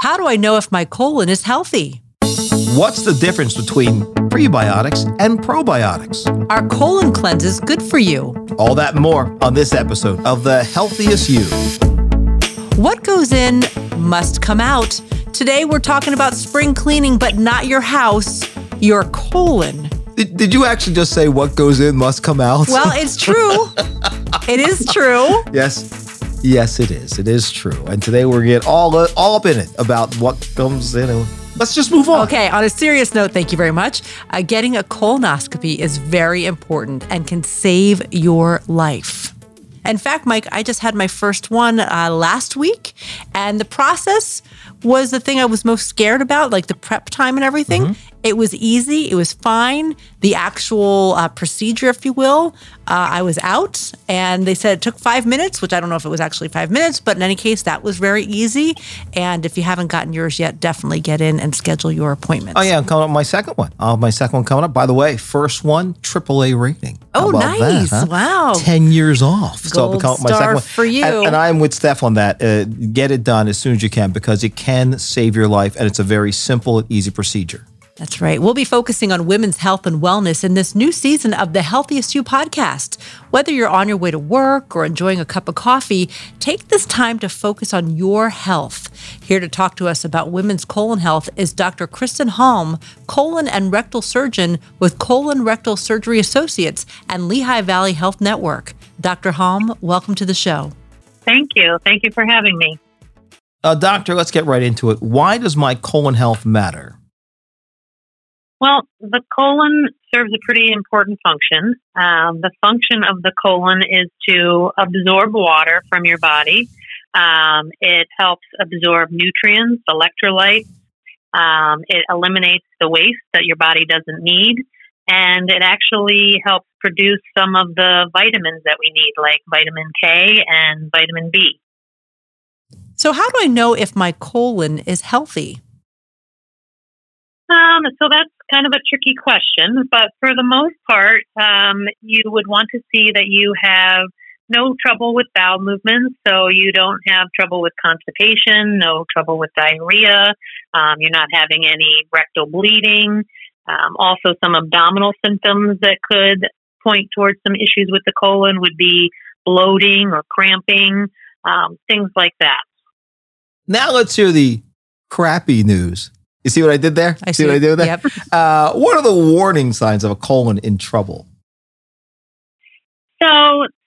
How do I know if my colon is healthy? What's the difference between prebiotics and probiotics? Are colon cleanses good for you? All that and more on this episode of The Healthiest You. What goes in must come out. Today we're talking about spring cleaning, but not your house, your colon. Did, did you actually just say what goes in must come out? Well, it's true. it is true. yes. Yes, it is. It is true. And today we're getting all all up in it about what comes in. And let's just move on. Okay. On a serious note, thank you very much. Uh, getting a colonoscopy is very important and can save your life. In fact, Mike, I just had my first one uh, last week, and the process was the thing I was most scared about, like the prep time and everything. Mm-hmm. It was easy. It was fine. The actual uh, procedure, if you will, uh, I was out and they said it took five minutes, which I don't know if it was actually five minutes, but in any case, that was very easy. And if you haven't gotten yours yet, definitely get in and schedule your appointment. Oh, yeah. I'm coming up my second one. Uh, my second one coming up. By the way, first one, AAA rating. oh, nice. That, huh? Wow. 10 years off. Gold so I'll coming up my second one. for you. And, and I'm with Steph on that. Uh, get it done as soon as you can because it can save your life and it's a very simple and easy procedure. That's right. We'll be focusing on women's health and wellness in this new season of the Healthiest You podcast. Whether you're on your way to work or enjoying a cup of coffee, take this time to focus on your health. Here to talk to us about women's colon health is Dr. Kristen Halm, colon and rectal surgeon with Colon Rectal Surgery Associates and Lehigh Valley Health Network. Dr. Halm, welcome to the show. Thank you. Thank you for having me. Uh, doctor, let's get right into it. Why does my colon health matter? Well, the colon serves a pretty important function. Um, the function of the colon is to absorb water from your body. Um, it helps absorb nutrients, electrolytes. Um, it eliminates the waste that your body doesn't need. And it actually helps produce some of the vitamins that we need, like vitamin K and vitamin B. So, how do I know if my colon is healthy? Um, so that's kind of a tricky question, but for the most part, um, you would want to see that you have no trouble with bowel movements, so you don't have trouble with constipation, no trouble with diarrhea, um, you're not having any rectal bleeding, um, also some abdominal symptoms that could point towards some issues with the colon would be bloating or cramping, um, things like that. Now let's hear the crappy news. You see what I did there? I see, see what I did there? Yep. Uh, what are the warning signs of a colon in trouble? So,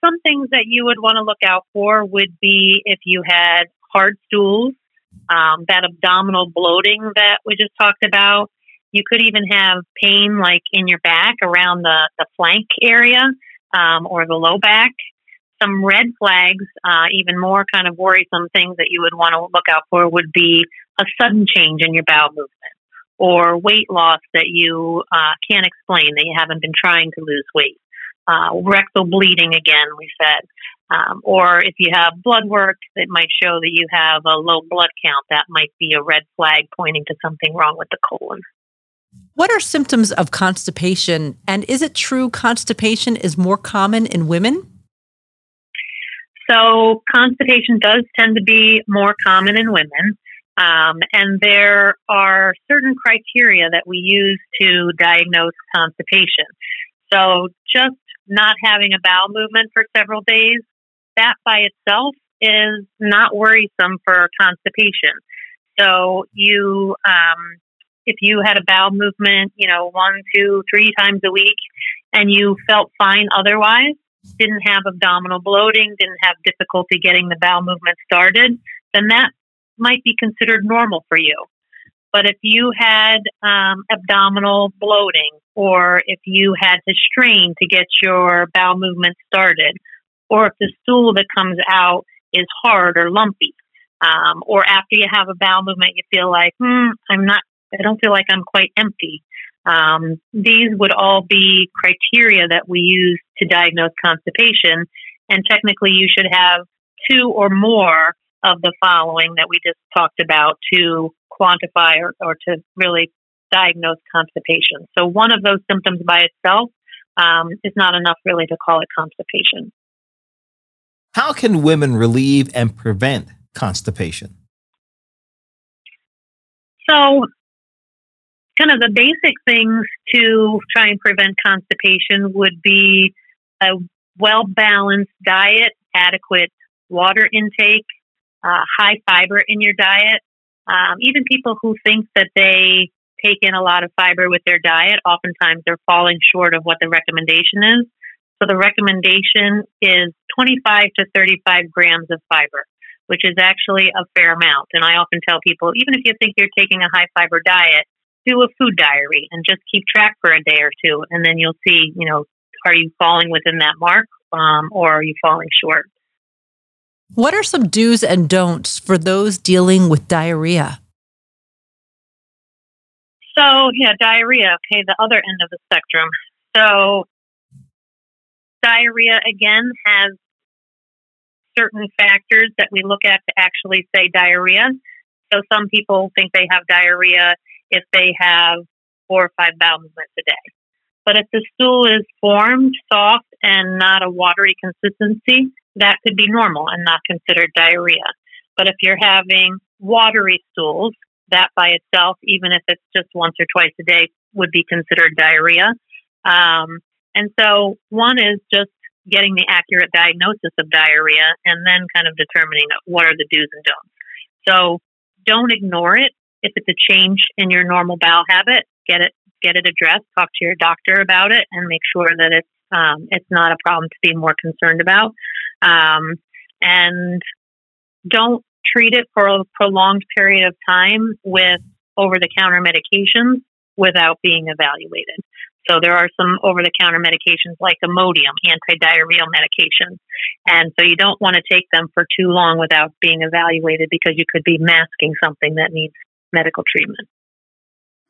some things that you would want to look out for would be if you had hard stools, um, that abdominal bloating that we just talked about. You could even have pain like in your back around the, the flank area um, or the low back. Some red flags, uh, even more kind of worrisome things that you would want to look out for would be a sudden change in your bowel movement or weight loss that you uh, can't explain, that you haven't been trying to lose weight. Uh, rectal bleeding again, we said. Um, or if you have blood work that might show that you have a low blood count, that might be a red flag pointing to something wrong with the colon. What are symptoms of constipation? And is it true constipation is more common in women? So, constipation does tend to be more common in women. Um, and there are certain criteria that we use to diagnose constipation. So, just not having a bowel movement for several days, that by itself is not worrisome for constipation. So, you, um, if you had a bowel movement, you know, one, two, three times a week, and you felt fine otherwise, didn't have abdominal bloating, didn't have difficulty getting the bowel movement started, then that might be considered normal for you. But if you had um, abdominal bloating, or if you had to strain to get your bowel movement started, or if the stool that comes out is hard or lumpy, um, or after you have a bowel movement, you feel like, hmm, I'm not, I don't feel like I'm quite empty. Um, these would all be criteria that we use to diagnose constipation. And technically, you should have two or more of the following that we just talked about to quantify or, or to really diagnose constipation. So, one of those symptoms by itself um, is not enough really to call it constipation. How can women relieve and prevent constipation? So, kind of the basic things to try and prevent constipation would be a well balanced diet, adequate water intake, uh, high fiber in your diet. Um, even people who think that they take in a lot of fiber with their diet, oftentimes they're falling short of what the recommendation is. So the recommendation is 25 to 35 grams of fiber, which is actually a fair amount. And I often tell people, even if you think you're taking a high fiber diet, do a food diary and just keep track for a day or two, and then you'll see, you know, are you falling within that mark um, or are you falling short? What are some do's and don'ts for those dealing with diarrhea? So, yeah, diarrhea, okay, the other end of the spectrum. So, diarrhea again has certain factors that we look at to actually say diarrhea. So, some people think they have diarrhea if they have four or five bowel movements a day. But if the stool is formed, soft, and not a watery consistency, that could be normal and not considered diarrhea. But if you're having watery stools, that by itself, even if it's just once or twice a day, would be considered diarrhea. Um, and so, one is just getting the accurate diagnosis of diarrhea and then kind of determining what are the do's and don'ts. So, don't ignore it. If it's a change in your normal bowel habit, get it get it addressed. Talk to your doctor about it, and make sure that it's um, it's not a problem to be more concerned about. Um, and don't treat it for a prolonged period of time with over the counter medications without being evaluated. So there are some over the counter medications like Imodium, anti-diarrheal medications. And so you don't want to take them for too long without being evaluated because you could be masking something that needs medical treatment.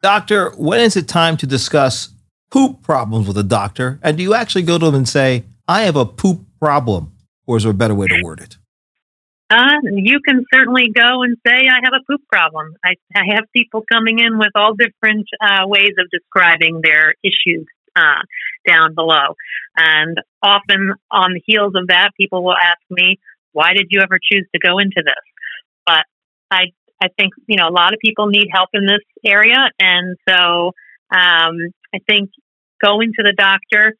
Doctor, when is it time to discuss poop problems with a doctor? And do you actually go to them and say, I have a poop problem? Or is there a better way to word it? Uh, you can certainly go and say, I have a poop problem. I, I have people coming in with all different uh, ways of describing their issues uh, down below. And often on the heels of that, people will ask me, why did you ever choose to go into this? But I, I think, you know, a lot of people need help in this area. And so um, I think going to the doctor,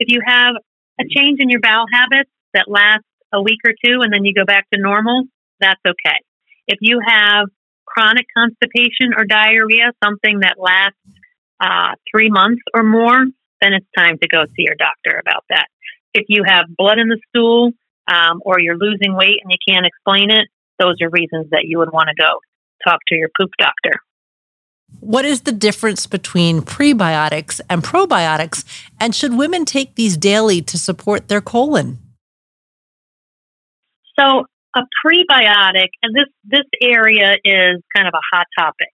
if you have a change in your bowel habits that lasts a week or two and then you go back to normal, that's okay. If you have chronic constipation or diarrhea, something that lasts uh, three months or more, then it's time to go see your doctor about that. If you have blood in the stool um, or you're losing weight and you can't explain it, those are reasons that you would want to go talk to your poop doctor. What is the difference between prebiotics and probiotics? And should women take these daily to support their colon? So a prebiotic, and this this area is kind of a hot topic.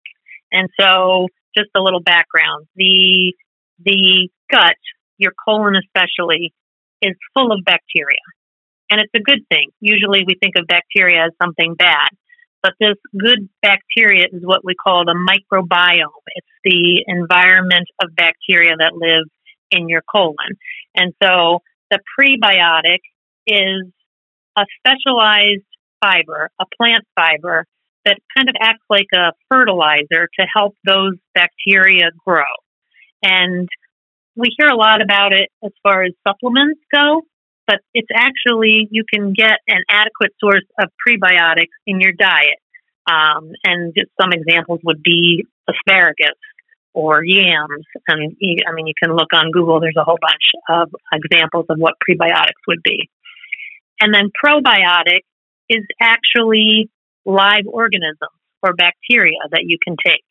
And so, just a little background: the the gut, your colon especially, is full of bacteria, and it's a good thing. Usually, we think of bacteria as something bad, but this good bacteria is what we call the microbiome. It's the environment of bacteria that live in your colon, and so the prebiotic is a specialized fiber, a plant fiber that kind of acts like a fertilizer to help those bacteria grow. And we hear a lot about it as far as supplements go, but it's actually, you can get an adequate source of prebiotics in your diet. Um, and some examples would be asparagus or yams. And I mean, you can look on Google, there's a whole bunch of examples of what prebiotics would be. And then probiotic is actually live organisms or bacteria that you can take.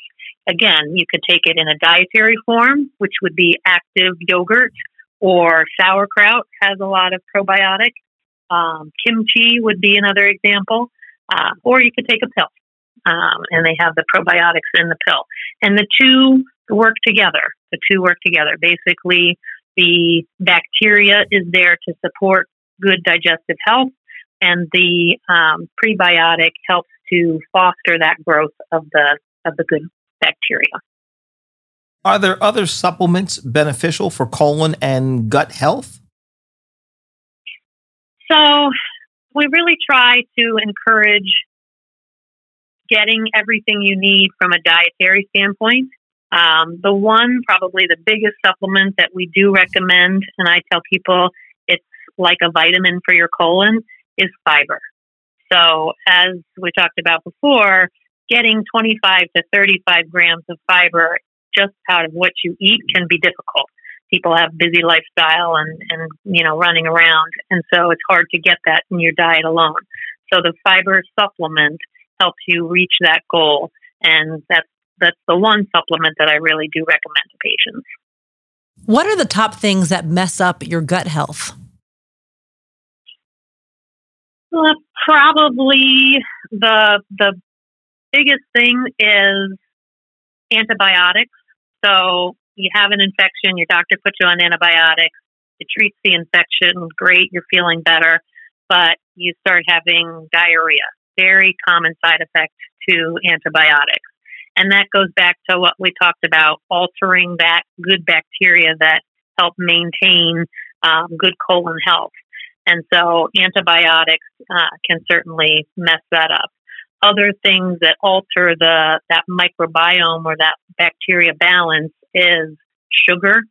Again, you could take it in a dietary form, which would be active yogurt or sauerkraut has a lot of probiotic. Um, kimchi would be another example. Uh, or you could take a pill, um, and they have the probiotics in the pill. And the two work together. The two work together. Basically, the bacteria is there to support good digestive health, and the um, prebiotic helps to foster that growth of the of the good bacteria. Are there other supplements beneficial for colon and gut health? So, we really try to encourage getting everything you need from a dietary standpoint. Um, the one, probably the biggest supplement that we do recommend, and I tell people it's like a vitamin for your colon, is fiber. So, as we talked about before, getting 25 to 35 grams of fiber just out of what you eat can be difficult. People have busy lifestyle and, and you know running around, and so it's hard to get that in your diet alone. So the fiber supplement helps you reach that goal, and that's that's the one supplement that I really do recommend to patients. What are the top things that mess up your gut health? Probably the the biggest thing is antibiotics. So you have an infection, your doctor puts you on antibiotics. It treats the infection, great, you're feeling better, but you start having diarrhea. Very common side effect to antibiotics. And that goes back to what we talked about altering that good bacteria that help maintain um, good colon health. And so antibiotics uh, can certainly mess that up. Other things that alter the that microbiome or that bacteria balance is sugar.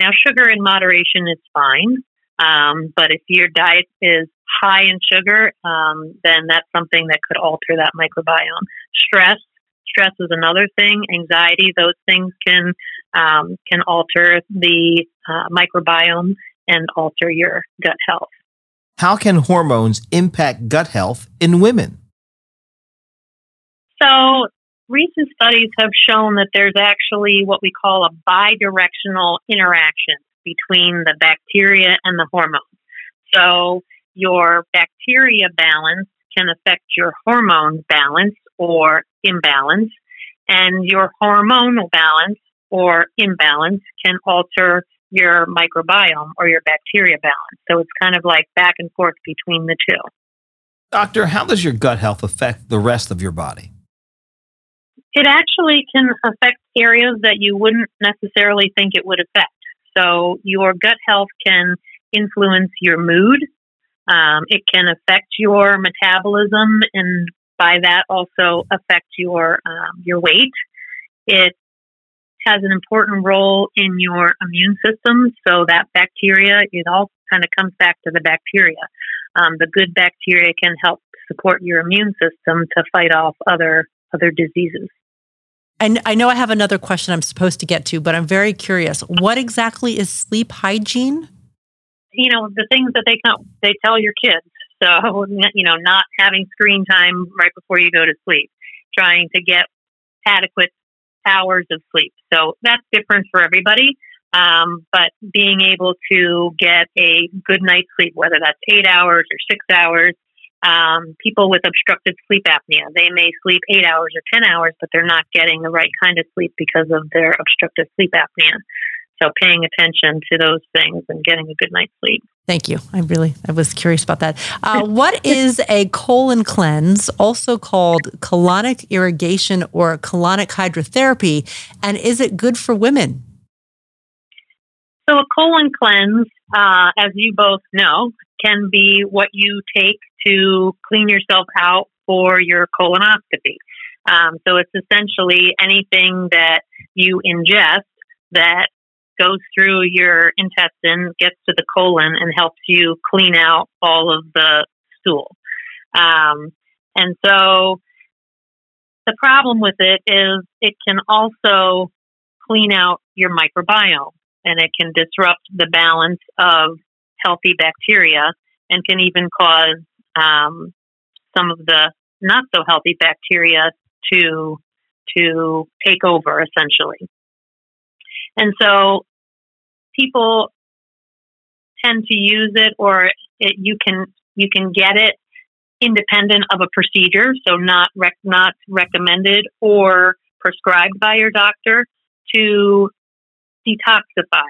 Now, sugar in moderation is fine, um, but if your diet is high in sugar, um, then that's something that could alter that microbiome. Stress, stress is another thing. Anxiety, those things can um, can alter the uh, microbiome and alter your gut health. How can hormones impact gut health in women? So, recent studies have shown that there's actually what we call a bidirectional interaction between the bacteria and the hormones. So, your bacteria balance can affect your hormone balance or imbalance, and your hormonal balance or imbalance can alter your microbiome or your bacteria balance. So it's kind of like back and forth between the two. Doctor, how does your gut health affect the rest of your body? It actually can affect areas that you wouldn't necessarily think it would affect. So your gut health can influence your mood. Um, it can affect your metabolism and by that also affect your um, your weight. It has an important role in your immune system. So that bacteria, it all kind of comes back to the bacteria. Um, the good bacteria can help support your immune system to fight off other other diseases. And I know I have another question I'm supposed to get to, but I'm very curious. What exactly is sleep hygiene? You know, the things that they come, they tell your kids. So, you know, not having screen time right before you go to sleep, trying to get adequate hours of sleep. So that's different for everybody. Um, but being able to get a good night's sleep, whether that's eight hours or six hours, um, people with obstructive sleep apnea, they may sleep eight hours or 10 hours, but they're not getting the right kind of sleep because of their obstructive sleep apnea. So paying attention to those things and getting a good night's sleep. Thank you. I really I was curious about that. Uh, what is a colon cleanse, also called colonic irrigation or colonic hydrotherapy, and is it good for women? So a colon cleanse, uh, as you both know, can be what you take to clean yourself out for your colonoscopy. Um, so it's essentially anything that you ingest that goes through your intestine, gets to the colon, and helps you clean out all of the stool. Um, and so the problem with it is it can also clean out your microbiome and it can disrupt the balance of healthy bacteria and can even cause um, some of the not so healthy bacteria to to take over essentially. And so people tend to use it or it, you can you can get it independent of a procedure, so not rec- not recommended or prescribed by your doctor to detoxify.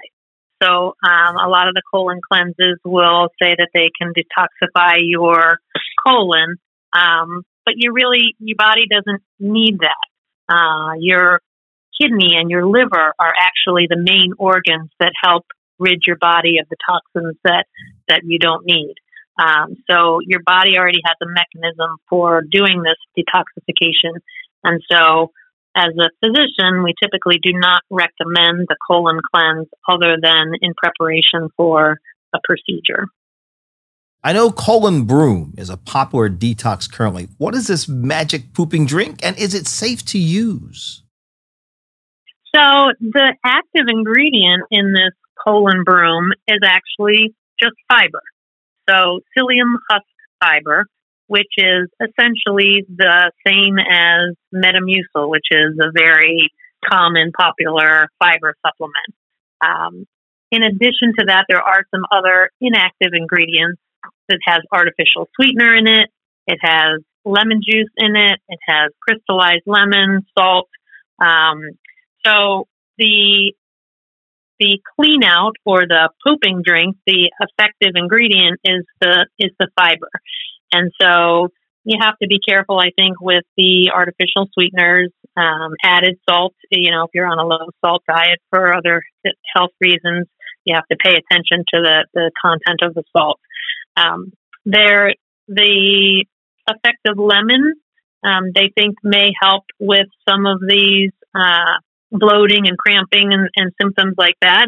So um, a lot of the colon cleanses will say that they can detoxify your colon, um, but you really your body doesn't need that. Uh, your kidney and your liver are actually the main organs that help rid your body of the toxins that that you don't need. Um, so your body already has a mechanism for doing this detoxification. And so as a physician, we typically do not recommend the colon cleanse other than in preparation for a procedure. I know ColonBroom is a popular detox currently. What is this magic pooping drink and is it safe to use? So, the active ingredient in this ColonBroom is actually just fiber. So, psyllium husk fiber, which is essentially the same as Metamucil, which is a very common, popular fiber supplement. Um, in addition to that, there are some other inactive ingredients It has artificial sweetener in it. It has lemon juice in it. It has crystallized lemon, salt. Um, so the the clean out or the pooping drink, the effective ingredient is the is the fiber. And so you have to be careful, I think, with the artificial sweeteners, um, added salt. You know, if you're on a low salt diet for other health reasons, you have to pay attention to the, the content of the salt. Um, there, the effect of lemon, um, they think may help with some of these uh, bloating and cramping and, and symptoms like that.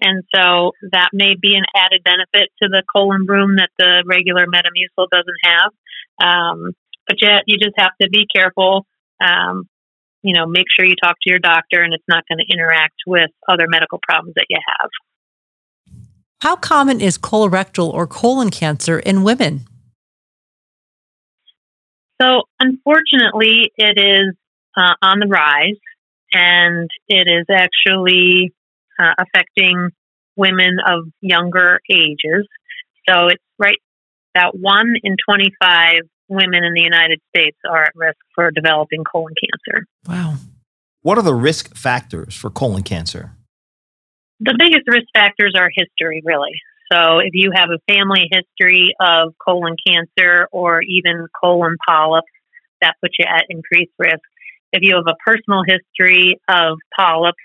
And so that may be an added benefit to the ColonBroom that the regular Metamucil doesn't have. Um, but yet you just have to be careful. Um, you know, make sure you talk to your doctor and it's not going to interact with other medical problems that you have. How common is colorectal or colon cancer in women? So, unfortunately, it is uh, on the rise and it is actually uh, affecting women of younger ages. So it's right that one in 25 women in the United States are at risk for developing colon cancer. Wow. What are the risk factors for colon cancer? The biggest risk factors are history, really. So if you have a family history of colon cancer or even colon polyps, that puts you at increased risk. If you have a personal history of polyps,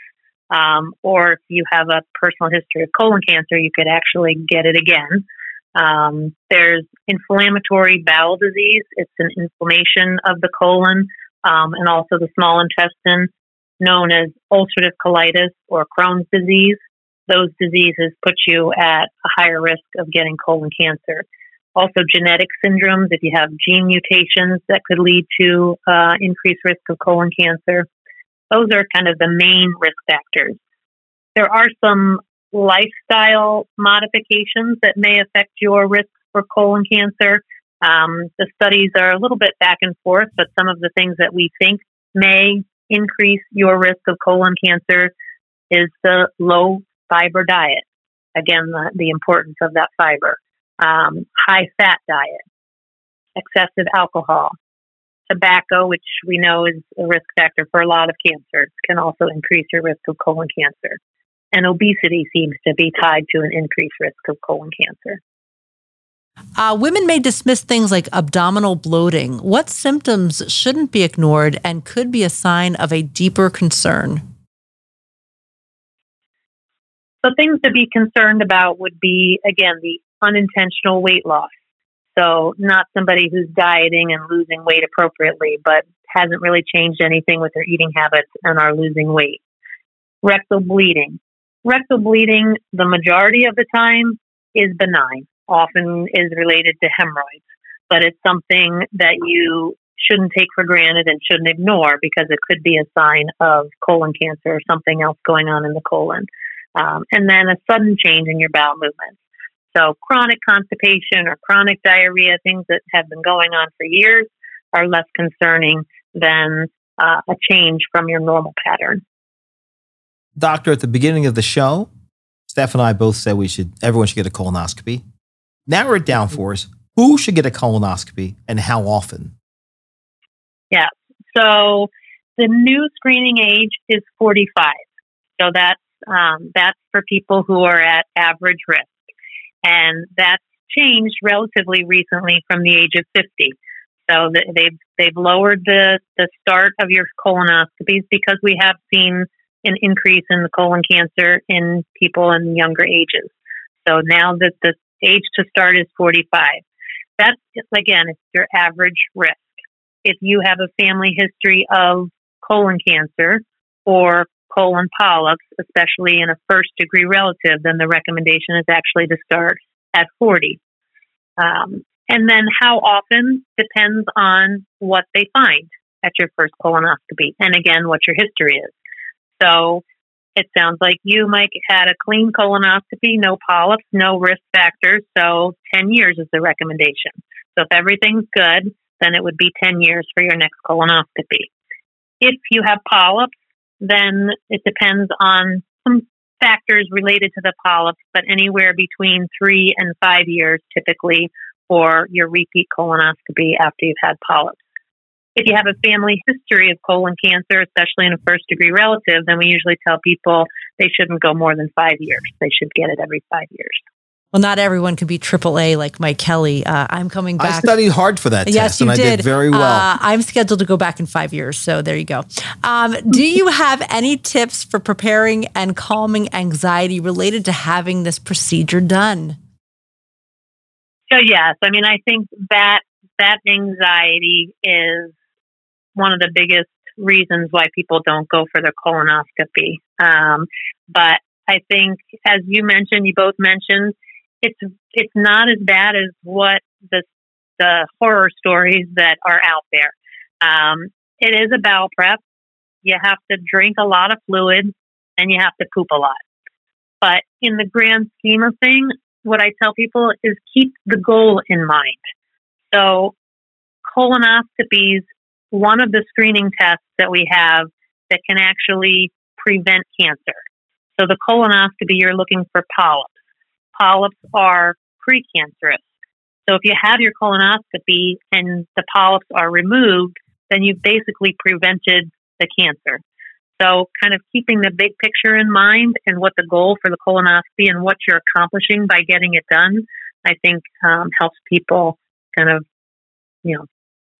um, or if you have a personal history of colon cancer, you could actually get it again. Um, there's inflammatory bowel disease. It's an inflammation of the colon um, and also the small intestine, known as ulcerative colitis or Crohn's disease. Those diseases put you at a higher risk of getting colon cancer. Also, genetic syndromes, if you have gene mutations that could lead to uh, increased risk of colon cancer. Those are kind of the main risk factors. There are some lifestyle modifications that may affect your risk for colon cancer. Um, the studies are a little bit back and forth, but some of the things that we think may increase your risk of colon cancer is the low fiber diet. Again, the, the importance of that fiber. Um, high fat diet, excessive alcohol, tobacco, which we know is a risk factor for a lot of cancers, can also increase your risk of colon cancer. And obesity seems to be tied to an increased risk of colon cancer. Uh, women may dismiss things like abdominal bloating. What symptoms shouldn't be ignored and could be a sign of a deeper concern? So, things to be concerned about would be, again, the unintentional weight loss. So, not somebody who's dieting and losing weight appropriately, but hasn't really changed anything with their eating habits and are losing weight. Rectal bleeding. Rectal bleeding, the majority of the time, is benign, often is related to hemorrhoids, but it's something that you shouldn't take for granted and shouldn't ignore because it could be a sign of colon cancer or something else going on in the colon. Um, and then a sudden change in your bowel movements. So chronic constipation or chronic diarrhea, things that have been going on for years, are less concerning than uh, a change from your normal pattern. Doctor, at the beginning of the show, Steph and I both said we should everyone should get a colonoscopy. Narrow it down for us. Who should get a colonoscopy and how often? Yeah. So the new screening age is 45. So that's um, that's for people who are at average risk and that's changed relatively recently from the age of 50. So they've they've lowered the the start of your colonoscopies because we have seen an increase in the colon cancer in people in younger ages. So now that the age to start is 45. That's, again, it's your average risk. If you have a family history of colon cancer or colon polyps, especially in a first degree relative, then the recommendation is actually to start at 40. Um, and then how often depends on what they find at your first colonoscopy, and again, what your history is. So it sounds like you, Mike, had a clean colonoscopy, no polyps, no risk factors. So 10 years is the recommendation. So if everything's good, then it would be 10 years for your next colonoscopy. If you have polyps, then it depends on some factors related to the polyps, but anywhere between three and five years typically for your repeat colonoscopy after you've had polyps. If you have a family history of colon cancer, especially in a first degree relative, then we usually tell people they shouldn't go more than five years. They should get it every five years. Well, not everyone can be AAA like Mike Kelly. Uh, I'm coming back. I studied hard for that yes, test, you and did. I did very well. Uh, I'm scheduled to go back in five years, so there you go. Um, do you have any tips for preparing and calming anxiety related to having this procedure done? So yes, I mean I think that that anxiety is one of the biggest reasons why people don't go for their colonoscopy. Um, but I think, as you mentioned, you both mentioned, it's it's not as bad as what the the horror stories that are out there. Um, it is a bowel prep. You have to drink a lot of fluid and you have to poop a lot. But in the grand scheme of things, what I tell people is keep the goal in mind. So colonoscopies, one of the screening tests that we have that can actually prevent cancer. So the colonoscopy, you're looking for polyps polyps are precancerous. So if you have your colonoscopy and the polyps are removed, then you've basically prevented the cancer. So, kind of keeping the big picture in mind and what the goal for the colonoscopy and what you're accomplishing by getting it done, I think um, helps people kind of, you know,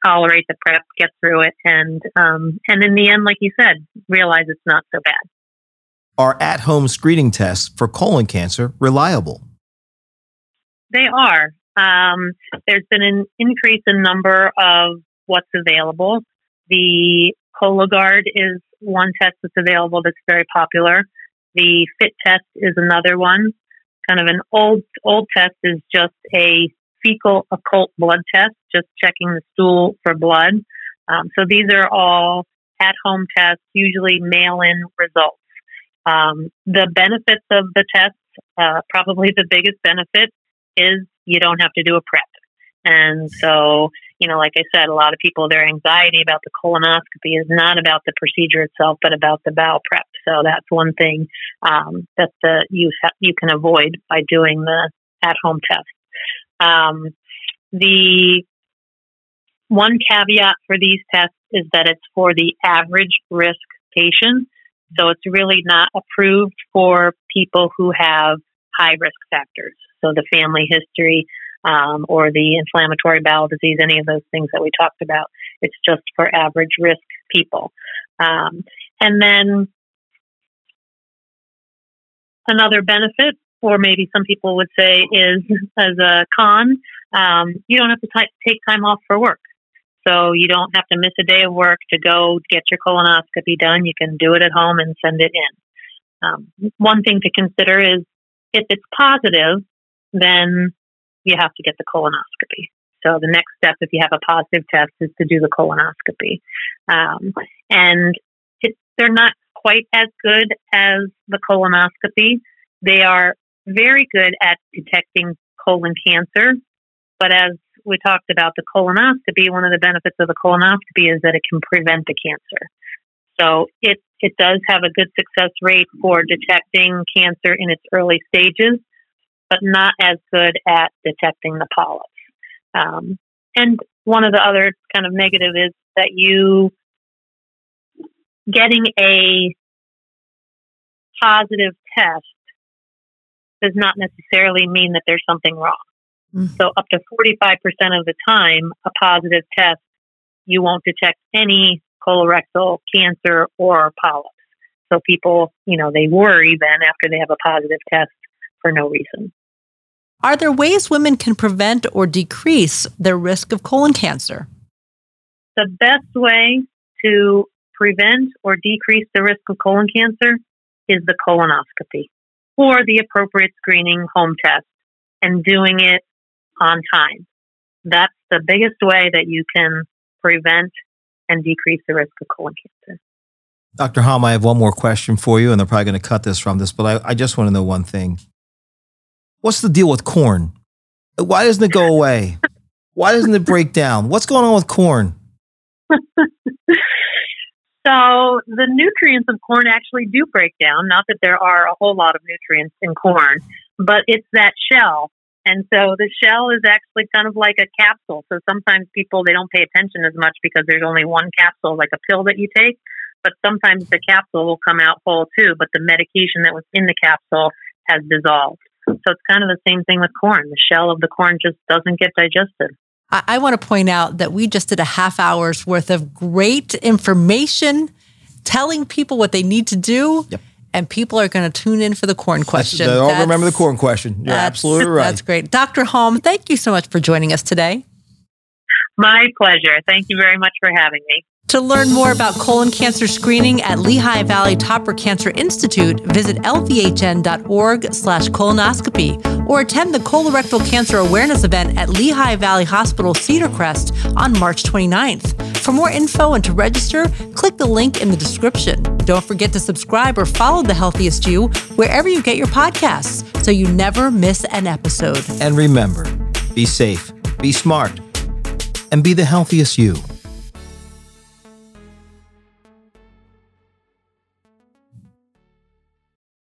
tolerate the prep, get through it, and um, and in the end, like you said, realize it's not so bad. Are at-home screening tests for colon cancer reliable? They are. Um, there's been an increase in number of what's available. The Cologuard is one test that's available that's very popular. The FIT test is another one. Kind of an old old test is just a fecal occult blood test, just checking the stool for blood. Um, so these are all at home tests, usually mail in results. Um, the benefits of the tests, uh, probably the biggest benefit is you don't have to do a prep. And so, you know, like I said, a lot of people, their anxiety about the colonoscopy is not about the procedure itself, but about the bowel prep. So that's one thing um, that the you ha- you can avoid by doing the at home test. Um, the one caveat for these tests is that it's for the average risk patient. So it's really not approved for people who have high risk factors. So the family history um, or the inflammatory bowel disease, any of those things that we talked about. It's just for average risk people. Um, and then another benefit, or maybe some people would say, is as a con, um, you don't have to t- take time off for work. So you don't have to miss a day of work to go get your colonoscopy done. You can do it at home and send it in. Um, one thing to consider is if it's positive, then you have to get the colonoscopy. So the next step, if you have a positive test, is to do the colonoscopy. Um, and it, they're not quite as good as the colonoscopy. They are very good at detecting colon cancer, but as we talked about the colonoscopy, one of the benefits of the colonoscopy is that it can prevent the cancer. So it, it does have a good success rate for detecting cancer in its early stages, but not as good at detecting the polyps. Um, and one of the other kind of negative is that you getting a positive test does not necessarily mean that there's something wrong. Mm-hmm. So up to 45% of the time, a positive test, you won't detect any colorectal cancer or polyps. So people, you know, they worry then after they have a positive test for no reason. Are there ways women can prevent or decrease their risk of colon cancer? The best way to prevent or decrease the risk of colon cancer is the colonoscopy or the appropriate screening home test and doing it on time. That's the biggest way that you can prevent and decrease the risk of colon cancer. Dr. Halm, I have one more question for you, and they're probably going to cut this from this, but I, I just want to know one thing. What's the deal with corn? Why doesn't it go away? Why doesn't it break down? What's going on with corn? So the nutrients of corn actually do break down. Not that there are a whole lot of nutrients in corn, but it's that shell. And so the shell is actually kind of like a capsule. So sometimes people they don't pay attention as much because there's only one capsule, like a pill that you take. But sometimes the capsule will come out whole too, but the medication that was in the capsule has dissolved. So it's kind of the same thing with corn. The shell of the corn just doesn't get digested. I, I want to point out that we just did a half hour's worth of great information telling people what they need to do. Yep. And people are going to tune in for the corn question. They all That's- remember the corn question. You're absolutely right. That's great. Dr. Halm, thank you so much for joining us today. My pleasure. Thank you very much for having me. To learn more about colon cancer screening at Lehigh Valley Topper Cancer Institute, visit lvhn.org slash colonoscopy or attend the colorectal cancer awareness event at Lehigh Valley Hospital Cedar Crest on March 29th. For more info and to register, click the link in the description. Don't forget to subscribe or follow The Healthiest You wherever you get your podcasts so you never miss an episode. And remember, be safe, be smart, and be the healthiest you.